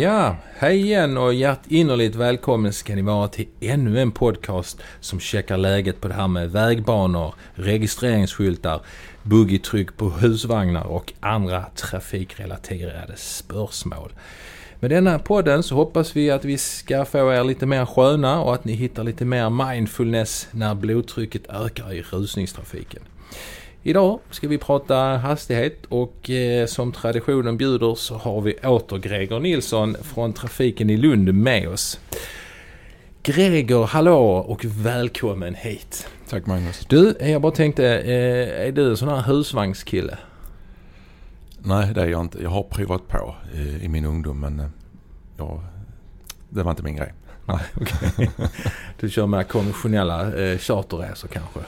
Ja, hej igen och hjärtinnerligt välkommen ska ni vara till ännu en podcast som checkar läget på det här med vägbanor, registreringsskyltar, boogietryck på husvagnar och andra trafikrelaterade spörsmål. Med denna podden så hoppas vi att vi ska få er lite mer sköna och att ni hittar lite mer mindfulness när blodtrycket ökar i rusningstrafiken. Idag ska vi prata hastighet och eh, som traditionen bjuder så har vi åter Gregor Nilsson från Trafiken i Lund med oss. Gregor, hallå och välkommen hit. Tack Magnus. Du, jag bara tänkte, eh, är du en sån här husvagnskille? Nej, det är jag inte. Jag har provat på i, i min ungdom men eh, ja, det var inte min grej. Nej, okay. Du kör mer konventionella eh, charterresor kanske?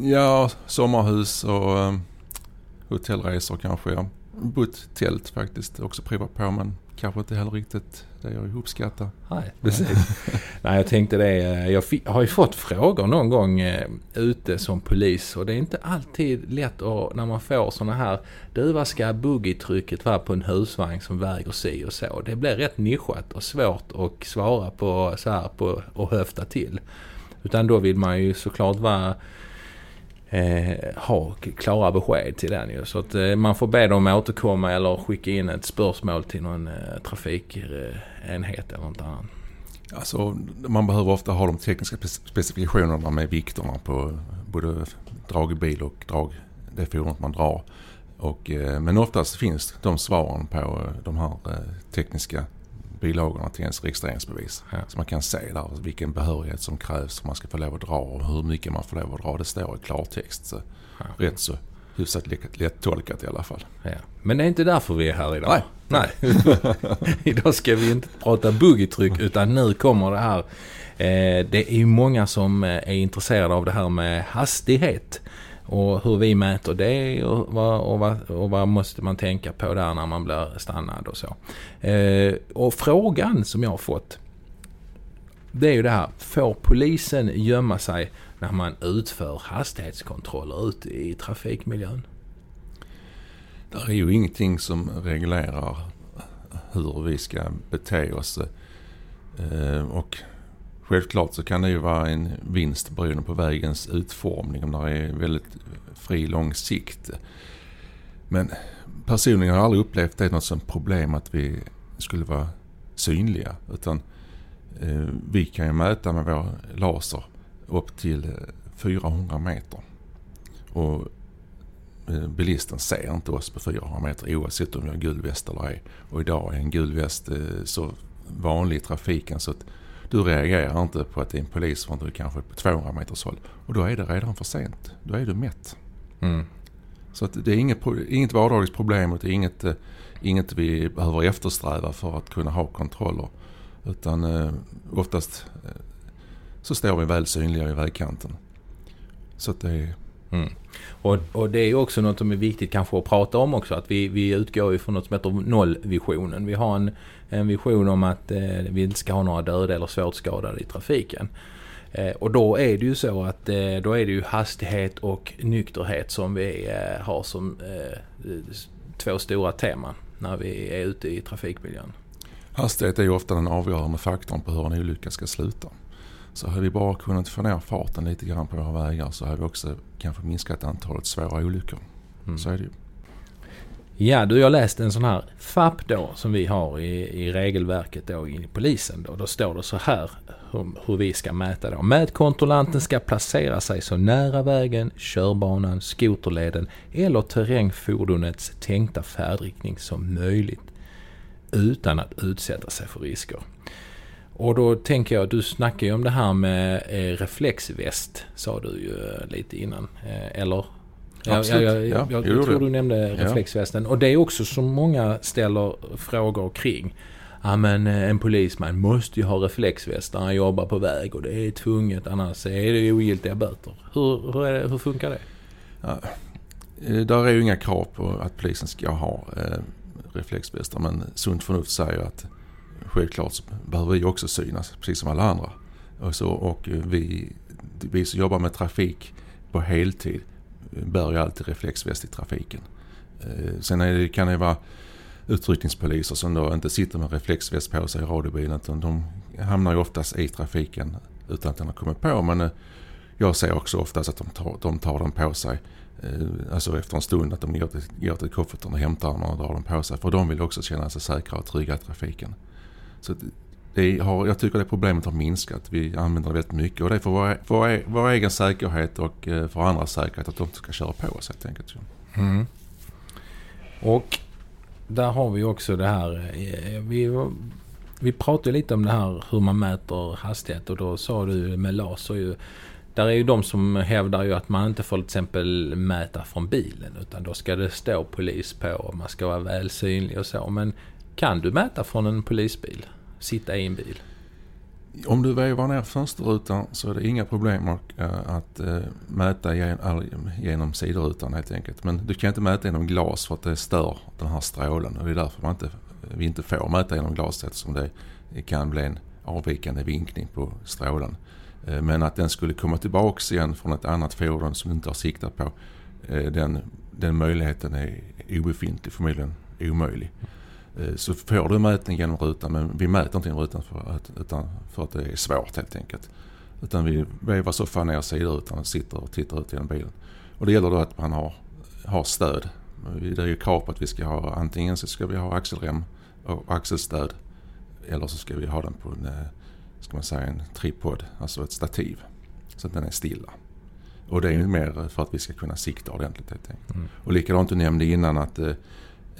Ja, sommarhus och um, hotellresor kanske. Jag bott tält faktiskt. Också provat på men kanske inte heller riktigt det jag uppskattar. Nej, precis. Nej, jag tänkte det. Eh, jag har ju fått frågor någon gång eh, ute som polis och det är inte alltid lätt att, när man får sådana här. Du, vad ska boogietrycket vara på en husvagn som väger si och så? Det blir rätt nischat och svårt att svara på så här på och höfta till. Utan då vill man ju såklart vara eh, ha klara besked till den ju. Så att eh, man får be dem återkomma eller skicka in ett spörsmål till någon eh, trafikenhet eller något annat. Alltså, man behöver ofta ha de tekniska specifikationerna med vikterna på både dragbil och drag, det fordonet man drar. Och, eh, men oftast finns de svaren på eh, de här eh, tekniska bilagorna till ens registreringsbevis. Ja. Så man kan se där vilken behörighet som krävs för man ska få lov att dra och hur mycket man får lov att dra. Det står i klartext. Så ja. Rätt så hyfsat lättolkat i alla fall. Ja. Men det är inte därför vi är här idag. Nej. Nej. idag ska vi inte prata boogietryck utan nu kommer det här. Eh, det är ju många som eh, är intresserade av det här med hastighet. Och hur vi mäter det och vad, och, vad, och vad måste man tänka på där när man blir stannad och så. Eh, och frågan som jag har fått. Det är ju det här. Får polisen gömma sig när man utför hastighetskontroller ute i trafikmiljön? Det är ju ingenting som reglerar hur vi ska bete oss. Eh, och Självklart så kan det ju vara en vinst beroende på vägens utformning om det är väldigt fri lång sikt. Men personligen har jag aldrig upplevt det något som problem att vi skulle vara synliga. Utan eh, vi kan ju mäta med vår laser upp till eh, 400 meter. Och eh, bilisten ser inte oss på 400 meter oavsett om vi har gul väst eller ej. Och idag är en gul väst eh, så vanlig i trafiken så att du reagerar inte på att det är en polis från du kanske på 200 meters håll. Och då är det redan för sent. Då är du mätt. Mm. Så att det är inget, inget vardagligt problem och det är inget, eh, inget vi behöver eftersträva för att kunna ha kontroller. Utan eh, oftast eh, så står vi väl synliga i vägkanten. Så att det är... Mm. Och, och, det är också något som är viktigt kanske att prata om också. Att vi, vi utgår ifrån från något som heter nollvisionen. Vi har en, en vision om att eh, vi inte ska ha några döda eller svårt skadade i trafiken. Eh, och då är det ju så att eh, då är det ju hastighet och nykterhet som vi eh, har som eh, två stora teman när vi är ute i trafikmiljön. Hastighet är ju ofta den avgörande faktorn på hur en olycka ska sluta. Så hade vi bara kunnat få ner farten lite grann på våra vägar så hade vi också kanske minskat antalet svåra olyckor. Mm. Så är det ju. Ja du, jag läste en sån här FAP då som vi har i, i regelverket då i polisen då. Då står det så här hur, hur vi ska mäta då. Mätkontrollanten ska placera sig så nära vägen, körbanan, skoterleden eller terrängfordonets tänkta färdriktning som möjligt utan att utsätta sig för risker. Och då tänker jag, du snackar ju om det här med eh, reflexväst, sa du ju eh, lite innan. Eh, eller? Absolut. Jag, jag, jag, jag, tror du nämnde reflexvästen. Och det är också som många ställer frågor kring. Ja men en polisman måste ju ha reflexväst när han jobbar på väg och det är tvunget annars är det ogiltiga böter. Hur, hur, det, hur funkar det? Ja, där är ju inga krav på att polisen ska ha reflexvästar men sunt förnuft säger att självklart så behöver vi också synas precis som alla andra. Och, så, och eh, vi, vi som jobbar med trafik på heltid eh, bär ju alltid reflexväst i trafiken. Eh, sen det, kan det vara utryckningspoliser som då inte sitter med reflexväst på sig i radiobilen utan de hamnar ju oftast i trafiken utan att den har kommit på. Men jag ser också oftast att de tar, de tar den på sig. Alltså efter en stund att de går till, går till kofferten och hämtar den och drar den på sig. För de vill också känna sig säkra och trygga i trafiken. Så det har, jag tycker det problemet har minskat. Vi använder det väldigt mycket och det är för vår, vår, vår egen säkerhet och eh, för andras säkerhet att de inte ska köra på oss helt enkelt. Mm. Och där har vi också det här. Eh, vi, vi pratade lite om det här hur man mäter hastighet och då sa du med laser ju. Där är ju de som hävdar ju att man inte får till exempel mäta från bilen utan då ska det stå polis på och man ska vara väl synlig och så. Men kan du mäta från en polisbil? Sitta i en bil? Om du vevar ner fönsterrutan så är det inga problem att, eh, eh, mäta genom, sidorutan helt enkelt. Men du kan inte mäta genom glas för att det stör den här strålen och det är därför man inte, vi inte får mäta genom glas eftersom det kan bli en avvikande vinkning på strålen. Eh, men att den skulle komma tillbaks igen från ett annat fordon som du inte har siktat på. Den, den möjligheten är obefintlig, förmodligen omöjlig. Eh, så får du mätning genom rutan men vi mäter inte genom rutan för att, utan för att det är svårt helt enkelt. Utan vi vevar så fan ner sidorutan och sitter och tittar ut genom bilen. Och det gäller då att man har, har stöd. Det är ju krav på att vi ska ha antingen så ska vi ha axelrem och axelstöd eller så ska vi ha den på en, eh, ska man säga, en tripod, alltså ett stativ. Så att den är stilla. Och det är ju mer för att vi ska kunna sikta ordentligt helt enkelt. Mm. Och likadant du nämnde innan att Eh,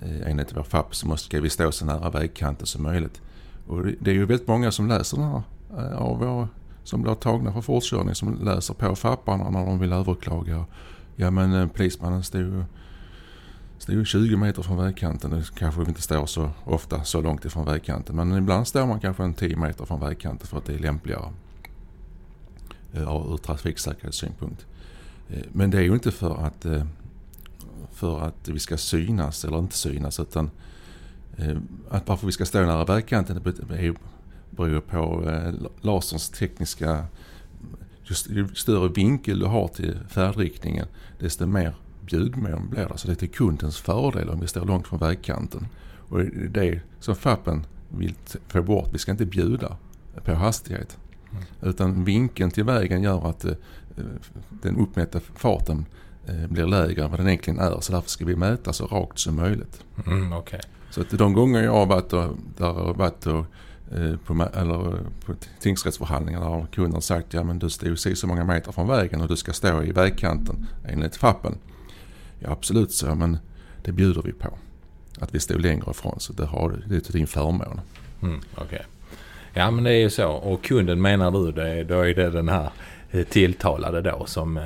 Eh, enligt vår FAP så måste, ska vi stå så nära vägkanten som möjligt. Och det är ju väldigt många som läser den här eh, av vår, som blir tagna för fortkörning som läser på FAParna när de vill överklaga. Ja men eh, polismannen stod stod 20 meter från vägkanten. Det kanske inte står så ofta så långt ifrån vägkanten. Men ibland står man kanske en 10 meter från vägkanten för att det är lämpligare ur trafiksäkerhetssynpunkt. Men det är ju inte för att för att vi ska synas eller inte synas. Utan eh, att varför vi ska stå nära vägkanten beror på eh, laserns tekniska... Ju större vinkel du har till färdriktningen desto mer bjudmån blir det. Så det är till kundens fördel om vi står långt från vägkanten. Och det är det som FAPen vill få bort. Vi ska inte bjuda på hastighet. Mm. Utan vinkeln till vägen gör att eh, den uppmätta farten blir lägre än vad den egentligen är. Så därför ska vi mäta så rakt som möjligt. Mm, okay. Så att de gånger jag har varit och, där har varit och, eh, på, eller på tingsrättsförhandlingar har kunden sagt ja men du stod så många meter från vägen och du ska stå i vägkanten enligt FAPen. Ja absolut så men det bjuder vi på. Att vi stod längre ifrån så det, har, det är till din förmån. Mm, okay. Ja men det är ju så och kunden menar du det, då är det den här Eh, tilltalade då som eh,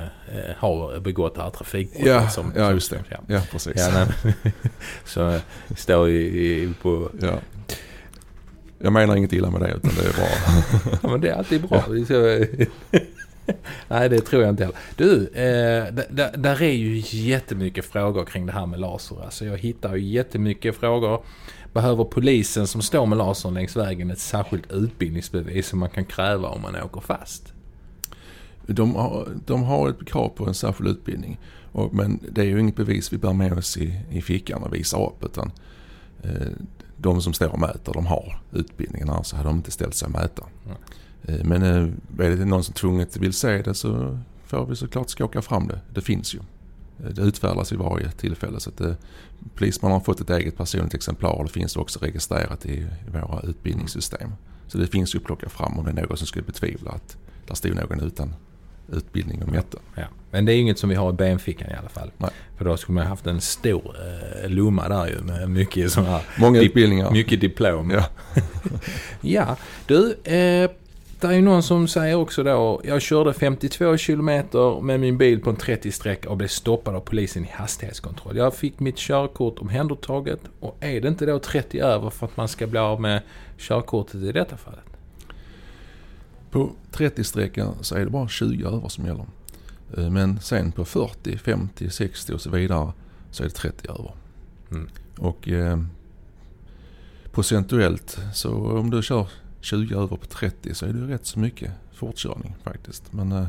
har begått det här trafikbrottet. Ja, som, ja just det. Ja, ja precis. Ja, så eh, står ju på... Ja. Jag menar inget illa med det utan det är bra. ja, men det är alltid bra. Ja. Nej, det tror jag inte heller. Du, eh, där är ju jättemycket frågor kring det här med laser. Alltså jag hittar ju jättemycket frågor. Behöver polisen som står med lasern längs vägen ett särskilt utbildningsbevis som man kan kräva om man åker fast? De har, de har ett krav på en särskild utbildning. Och, men det är ju inget bevis vi bär med oss i, i fickan och visar upp. Utan, eh, de som står och mäter, de har utbildningen. Annars hade de inte ställt sig och mäta. Eh, men eh, är det någon som tvunget vill se det så får vi såklart skaka fram det. Det finns ju. Eh, det utfärdas i varje tillfälle. Så att eh, polisman har fått ett eget personligt exemplar och det finns också registrerat i, i våra utbildningssystem. Så det finns ju att plocka fram om det är någon som skulle betvivla att där stod någon utan utbildning och mätte. Ja. Men det är inget som vi har i benfickan i alla fall. Nej. För då skulle man haft en stor eh, lomma där ju med mycket sådana här... Många utbildningar. Mycket diplom. Ja, ja du. Eh, det är ju någon som säger också då, jag körde 52 kilometer med min bil på en 30-streck och blev stoppad av polisen i hastighetskontroll. Jag fick mitt körkort omhändertaget och är det inte då 30 över för att man ska bli av med körkortet i detta fallet? På 30-sträckan så är det bara 20 över som gäller. Eh, men sen på 40, 50, 60 och så vidare så är det 30 över. Mm. Och eh, procentuellt så om du kör 20 över på 30 så är det rätt så mycket fortkörning faktiskt. Men eh,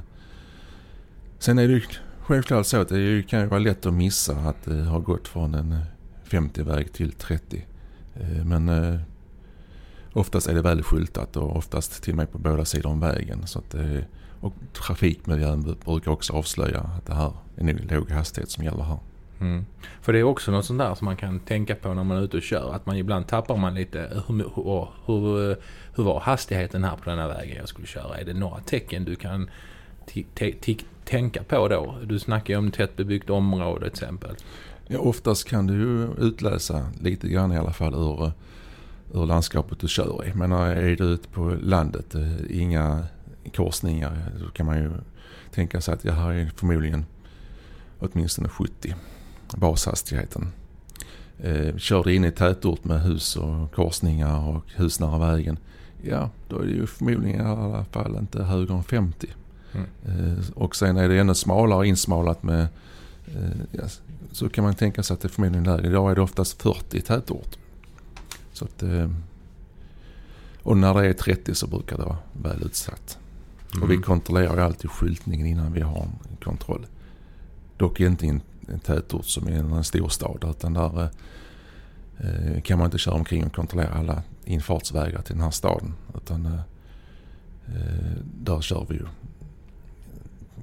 sen är det ju självklart så att det kan ju vara lätt att missa att det har gått från en 50-väg till 30. Eh, men eh, oftast är det väl skyltat och oftast till och med på båda sidor om vägen. Så att, eh, och trafikmiljön brukar också avslöja att det här är nog låg hastighet som gäller här. Mm. För det är också något sånt där som man kan tänka på när man är ute och kör. Att man ibland tappar man lite. Hur, hur, hur, hur var hastigheten här på den här vägen jag skulle köra? Är det några tecken du kan tänka på då? Du snackar ju om tättbebyggt område till exempel. Ja, oftast kan du ju utläsa lite grann i alla fall ur, ur landskapet du kör i. Men är du ute på landet, eh, inga korsningar, då kan man ju tänka sig att jag här är förmodligen åtminstone 70 bashastigheten. Eh, kör du in i tätort med hus och korsningar och husnära vägen. Ja, då är det ju förmodligen i alla fall inte högre än 50. Mm. Eh, och sen är det ännu smalare insmalat med eh, ja, så kan man tänka sig att det är förmodligen lägre. Idag är det oftast 40 i tätort. Så att, eh, och när det är 30 så brukar det vara väl utsatt. Mm. Och vi kontrollerar ju alltid skyltningen innan vi har en kontroll. Dock inte i en, en tätort som i en storstad utan där eh, kan man inte köra omkring och kontrollera alla infartsvägar till den här staden. Utan eh, eh där kör vi ju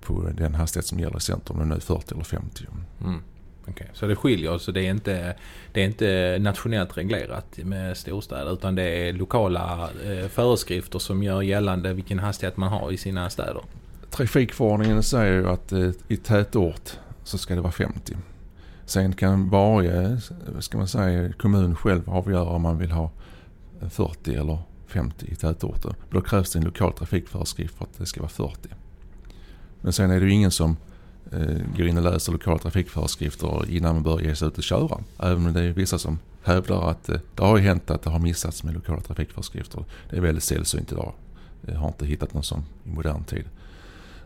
på den hastighet som gäller i centrum, om det nu är 40 eller 50. Mm. Okay. Så det skiljer, så det är, inte, det är inte nationellt reglerat med storstäder utan det är lokala eh, föreskrifter som gör gällande vilken hastighet man har i sina städer. Trafikförordningen säger ju att eh, i tätort så ska det vara 50. Sen kan varje ska man säga, kommun själv avgöra om man vill ha 40 eller 50 i tätorter. Då krävs det en lokal trafikföreskrift för att det ska vara 40. Men sen är det ju ingen som går in och läser lokala trafikföreskrifter innan man börjar ge sig ut och köra. Även om det är vissa som hävdar att eh, det har ju hänt att det har missats med lokala trafikföreskrifter. Det är väldigt sällsynt idag. Jag har inte hittat någon som i modern tid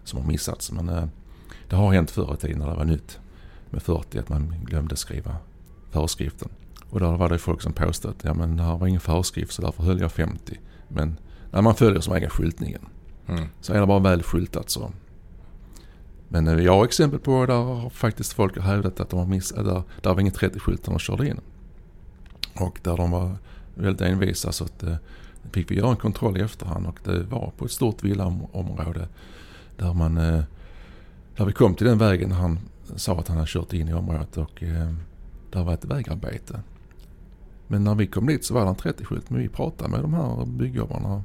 som har missats. Men eh, det har hänt förr i tiden när det var nytt med 40 att man glömde skriva föreskriften. Och där var det folk som påstod att ja, men det här var ingen föreskrift så därför höll jag 50. Men när man följer som egen skyltningen mm. så är det bara väl skyltat så men eh, jag har exempel på där faktiskt folk har hävdat att de har missat, där, där var ingen 30-skylt när de körde in. Och där de var väldigt envisa så att eh, fick vi göra en kontroll i efterhand och det var på ett stort villaområde där man, eh, där vi kom till den vägen han sa att han hade kört in i området och eh, där var ett vägarbete. Men när vi kom dit så var det en 30-skylt men vi pratade med de här byggjobbarna.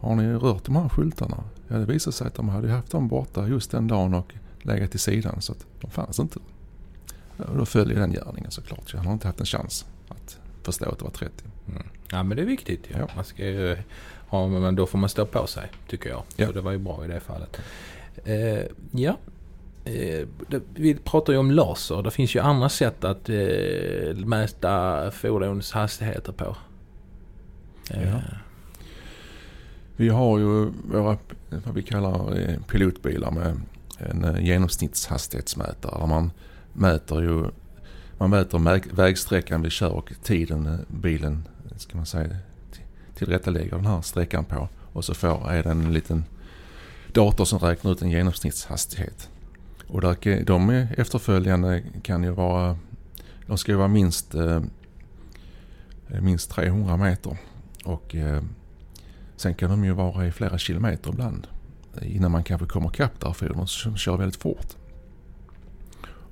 Har ni rört de här skyltarna? Ja, det visade sig att de hade haft dem borta just den dagen och legat till sidan så att de fanns inte. Och då följer den gärningen såklart. Jag har inte haft en chans att förstå att det var 30. Mm. Ja men det är viktigt ja. ja. Man ska ju, ja, men då får man stå på sig tycker jag. Ja. Så det var ju bra i det fallet. Eh, ja. Eh, vi pratar ju om laser. Det finns ju andra sätt att eh, mäta fordons hastigheter på. Ja. Eh, vi har ju våra, vad vi kallar eh, pilotbilar med en eh, genomsnittshastighetsmätare. Där man mäter ju man mäter vägsträckan vi kör och tiden eh, bilen ska man säga, tillrättalägger den här sträckan på. Och så får, är det en liten dator som räknar ut en genomsnittshastighet. Och där, de efterföljande kan ju vara, de ska ju vara minst, minst 300 meter. Och Sen kan de ju vara i flera kilometer ibland innan man kanske kommer ikapp där för de kör väldigt fort.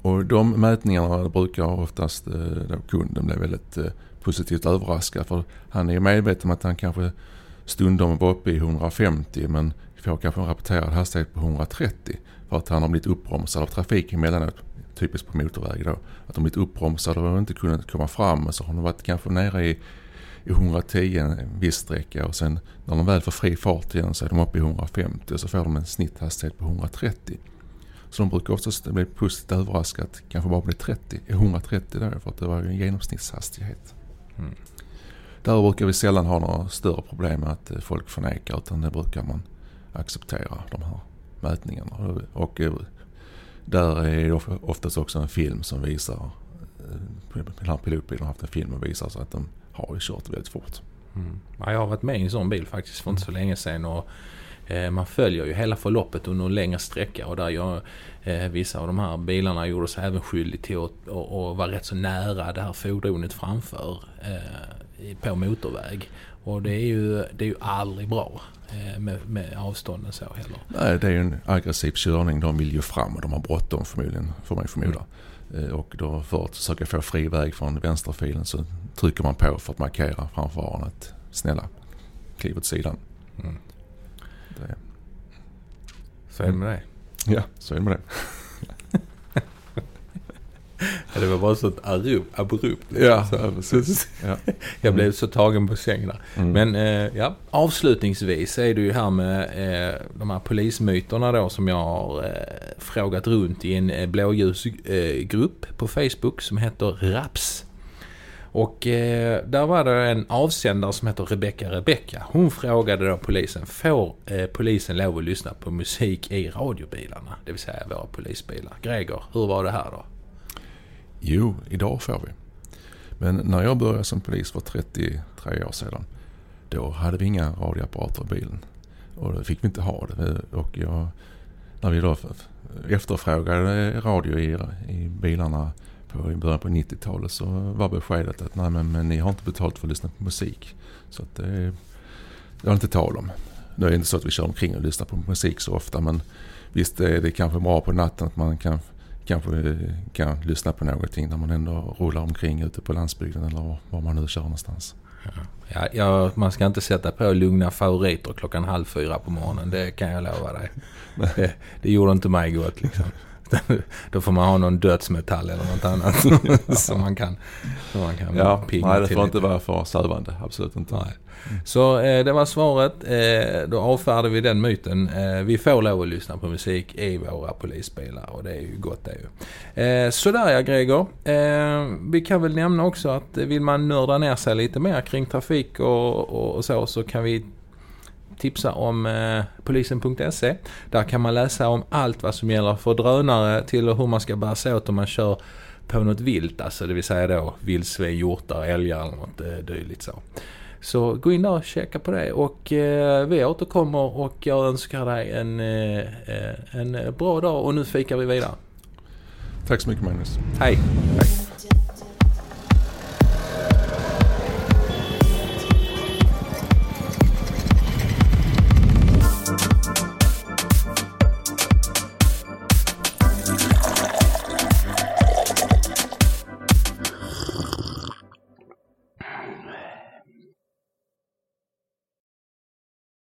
Och de mätningarna brukar oftast eh, då kunden bli väldigt eh, positivt överraskad för han är medveten om att han kanske stundom var uppe i 150 men får kanske en rapporterad hastighet på 130 för att han har blivit uppbromsad av trafiken emellanåt, typiskt på motorväg då. Att de blivit uppbromsade och inte kunnat komma fram och så har de varit kanske nere i i 110 en viss sträcka och sen när de väl får fri fart igen så är de uppe i 150 och så får de en snitthastighet på 130. Så de brukar oftast bli positivt överraskade kanske bara bli 30, 130 då för att det var en genomsnittshastighet. Mm. Där brukar vi sällan ha några större problem med att folk förnekar utan det brukar man acceptera de här mätningarna. Och eh, där är det oftast också en film som visar, eh, den här pilotbilen har haft en film och visar så att de har ju kört väldigt fort. Mm. Ja, jag har varit med i en sån bil faktiskt för inte så länge sedan. Och, man följer ju hela förloppet under en längre sträcka och där jag, eh, vissa av de här bilarna gjorde sig även skyldig till att och, och vara rätt så nära det här fordonet framför. Eh, på motorväg. Och det är ju, det är ju aldrig bra eh, med, med avstånden så heller. Nej, det är ju en aggressiv körning. De vill ju fram och de har bråttom förmodligen, får man förmoda. Eh, Och då för att försöka få fri väg från vänsterfilen så trycker man på för att markera framföraren att snälla, kliv åt sidan. Mm. Det, Så är det med det. ja, så är det med det. Ja, det var bara så abrupt. Ja, Så- precis. Ja. Jag blev så tagen på sängen där. Mm. Men eh, ja, avslutningsvis är det ju här med eh, de här polismyterna då som jag har eh, frågat runt i en eh, blåljusgrupp eh, grupp på Facebook som heter RAPS. Och eh, där var det en avsändare som heter Rebecca Rebecca. Hon frågade då polisen, får eh, polisen lov att lyssna på musik i radiobilarna? Det vill säga våra polisbilar. Gregor, hur var det här då? Jo, idag får vi. Men när jag började som polis för 33 år sedan. Då hade vi inga radioapparater i bilen. Och då fick vi inte ha det. Och jag, när vi då efterfrågade radio i, i bilarna på, i början på 90-talet så var beskedet att nej men, men ni har inte betalt för att lyssna på musik. Så att det, det var inte tal om. Det är inte så att vi kör omkring och lyssnar på musik så ofta men visst är det kanske bra på natten att man kan kanske kan lyssna på någonting när man ändå rullar omkring ute på landsbygden eller var man nu kör någonstans. Ja, ja, man ska inte sätta på lugna favoriter klockan halv fyra på morgonen. Det kan jag lova dig. Det, det gjorde inte mig gott liksom. Då får man ha någon dödsmetall eller något annat som man kan, som man kan Ja, pigna nej det får inte vara för sövande. Absolut inte. Nej. Så eh, det var svaret. Eh, då avfärdar vi den myten. Eh, vi får lov att lyssna på musik i våra polisbilar och det är ju gott det ju. Eh, sådär ja Gregor. Eh, vi kan väl nämna också att vill man nörda ner sig lite mer kring trafik och, och, och så så kan vi tipsa om eh, polisen.se. Där kan man läsa om allt vad som gäller för drönare till hur man ska bära sig åt om man kör på något vilt. Alltså det vill säga då vildsvin, hjortar, älgar eller något eh, dylikt så. Så gå in där och checka på det och eh, vi återkommer och jag önskar dig en, eh, eh, en bra dag och nu fikar vi vidare. Tack så mycket Magnus. Hej! Hej.